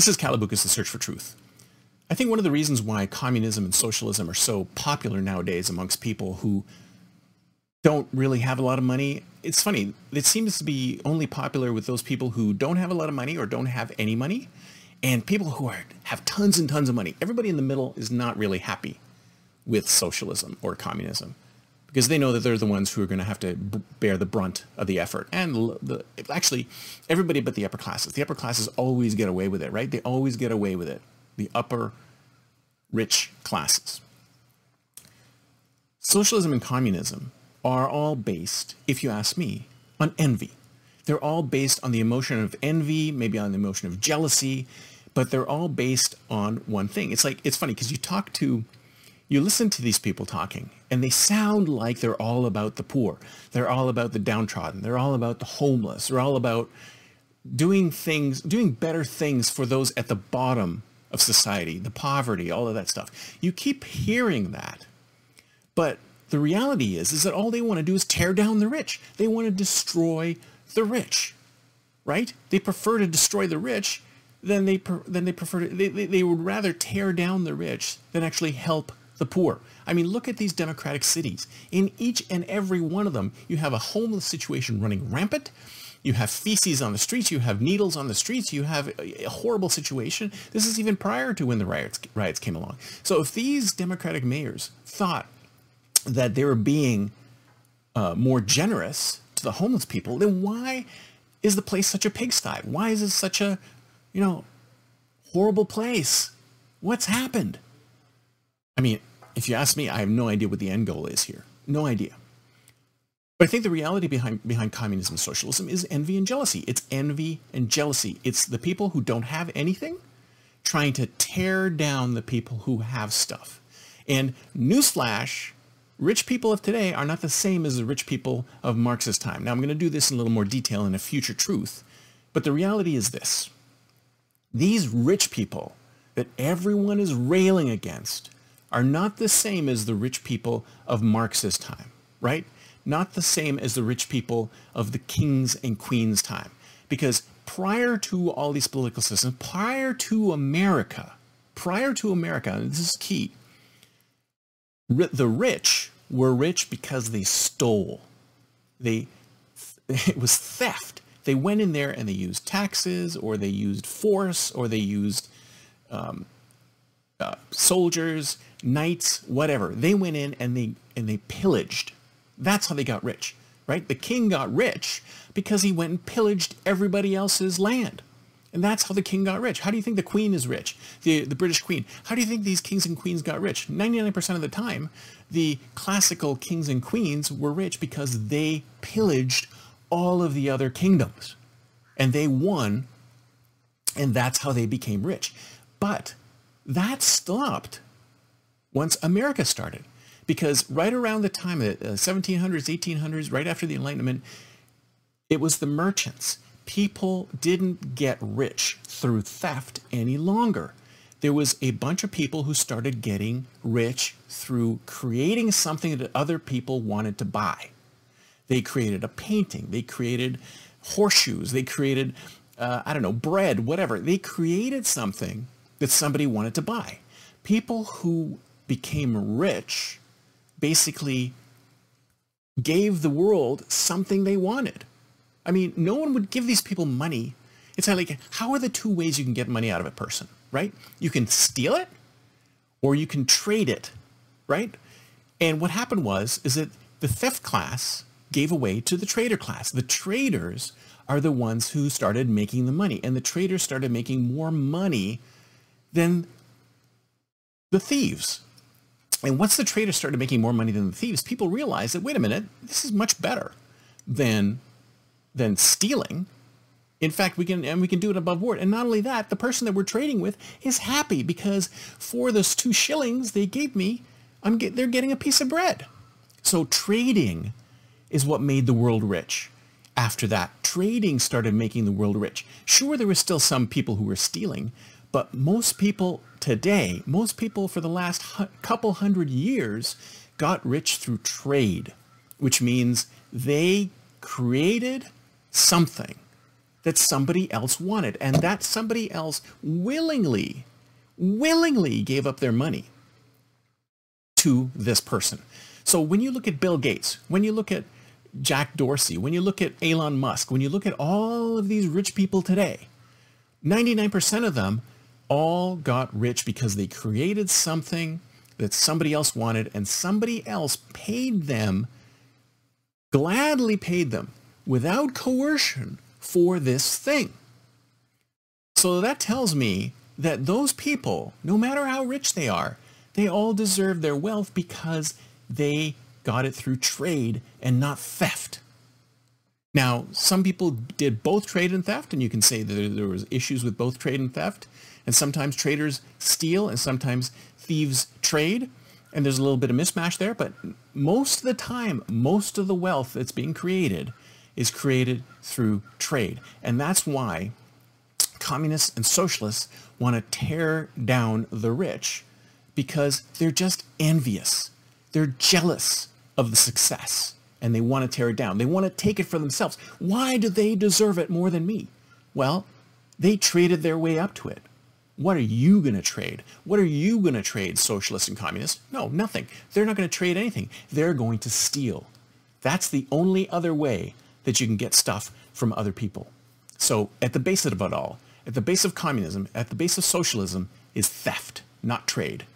This is Kalaboukis, The Search for Truth. I think one of the reasons why communism and socialism are so popular nowadays amongst people who don't really have a lot of money, it's funny. It seems to be only popular with those people who don't have a lot of money or don't have any money and people who are, have tons and tons of money. Everybody in the middle is not really happy with socialism or communism because they know that they're the ones who are going to have to bear the brunt of the effort. And the, actually, everybody but the upper classes. The upper classes always get away with it, right? They always get away with it. The upper rich classes. Socialism and communism are all based, if you ask me, on envy. They're all based on the emotion of envy, maybe on the emotion of jealousy, but they're all based on one thing. It's like, it's funny because you talk to you listen to these people talking and they sound like they're all about the poor. They're all about the downtrodden. They're all about the homeless. They're all about doing things, doing better things for those at the bottom of society, the poverty, all of that stuff. You keep hearing that. But the reality is, is that all they want to do is tear down the rich. They want to destroy the rich, right? They prefer to destroy the rich than they, than they prefer to, they, they, they would rather tear down the rich than actually help the poor. I mean, look at these democratic cities. In each and every one of them, you have a homeless situation running rampant. You have feces on the streets. You have needles on the streets. You have a horrible situation. This is even prior to when the riots, riots came along. So if these democratic mayors thought that they were being uh, more generous to the homeless people, then why is the place such a pigsty? Why is it such a, you know, horrible place? What's happened? I mean, if you ask me, I have no idea what the end goal is here. No idea. But I think the reality behind, behind communism and socialism is envy and jealousy. It's envy and jealousy. It's the people who don't have anything trying to tear down the people who have stuff. And newsflash, rich people of today are not the same as the rich people of Marx's time. Now, I'm going to do this in a little more detail in a future truth. But the reality is this. These rich people that everyone is railing against are not the same as the rich people of Marx's time, right? Not the same as the rich people of the kings and queens time. Because prior to all these political systems, prior to America, prior to America, and this is key, the rich were rich because they stole. They, it was theft. They went in there and they used taxes or they used force or they used um, uh, soldiers knights, whatever. They went in and they and they pillaged. That's how they got rich, right? The king got rich because he went and pillaged everybody else's land. And that's how the king got rich. How do you think the queen is rich? The, the British queen. How do you think these kings and queens got rich? 99% of the time, the classical kings and queens were rich because they pillaged all of the other kingdoms. And they won, and that's how they became rich. But that stopped once America started. Because right around the time of the 1700s, 1800s, right after the Enlightenment, it was the merchants. People didn't get rich through theft any longer. There was a bunch of people who started getting rich through creating something that other people wanted to buy. They created a painting. They created horseshoes. They created, uh, I don't know, bread, whatever. They created something that somebody wanted to buy. People who became rich basically gave the world something they wanted. I mean, no one would give these people money. It's not like, how are the two ways you can get money out of a person, right? You can steal it or you can trade it, right? And what happened was, is that the theft class gave away to the trader class. The traders are the ones who started making the money and the traders started making more money than the thieves. And once the traders started making more money than the thieves, people realized that, wait a minute, this is much better than, than stealing. In fact, we can, and we can do it above board. And not only that, the person that we're trading with is happy because for those two shillings they gave me, I'm get, they're getting a piece of bread. So trading is what made the world rich. After that, trading started making the world rich. Sure, there were still some people who were stealing, but most people today, most people for the last couple hundred years got rich through trade, which means they created something that somebody else wanted. And that somebody else willingly, willingly gave up their money to this person. So when you look at Bill Gates, when you look at Jack Dorsey, when you look at Elon Musk, when you look at all of these rich people today, 99% of them all got rich because they created something that somebody else wanted and somebody else paid them, gladly paid them without coercion for this thing. So that tells me that those people, no matter how rich they are, they all deserve their wealth because they got it through trade and not theft. Now, some people did both trade and theft, and you can say that there was issues with both trade and theft. And sometimes traders steal and sometimes thieves trade. And there's a little bit of mismatch there, but most of the time, most of the wealth that's being created is created through trade. And that's why communists and socialists want to tear down the rich because they're just envious. They're jealous of the success and they want to tear it down. They want to take it for themselves. Why do they deserve it more than me? Well, they traded their way up to it. What are you going to trade? What are you going to trade, socialists and communists? No, nothing. They're not going to trade anything. They're going to steal. That's the only other way that you can get stuff from other people. So at the base of it all, at the base of communism, at the base of socialism is theft, not trade.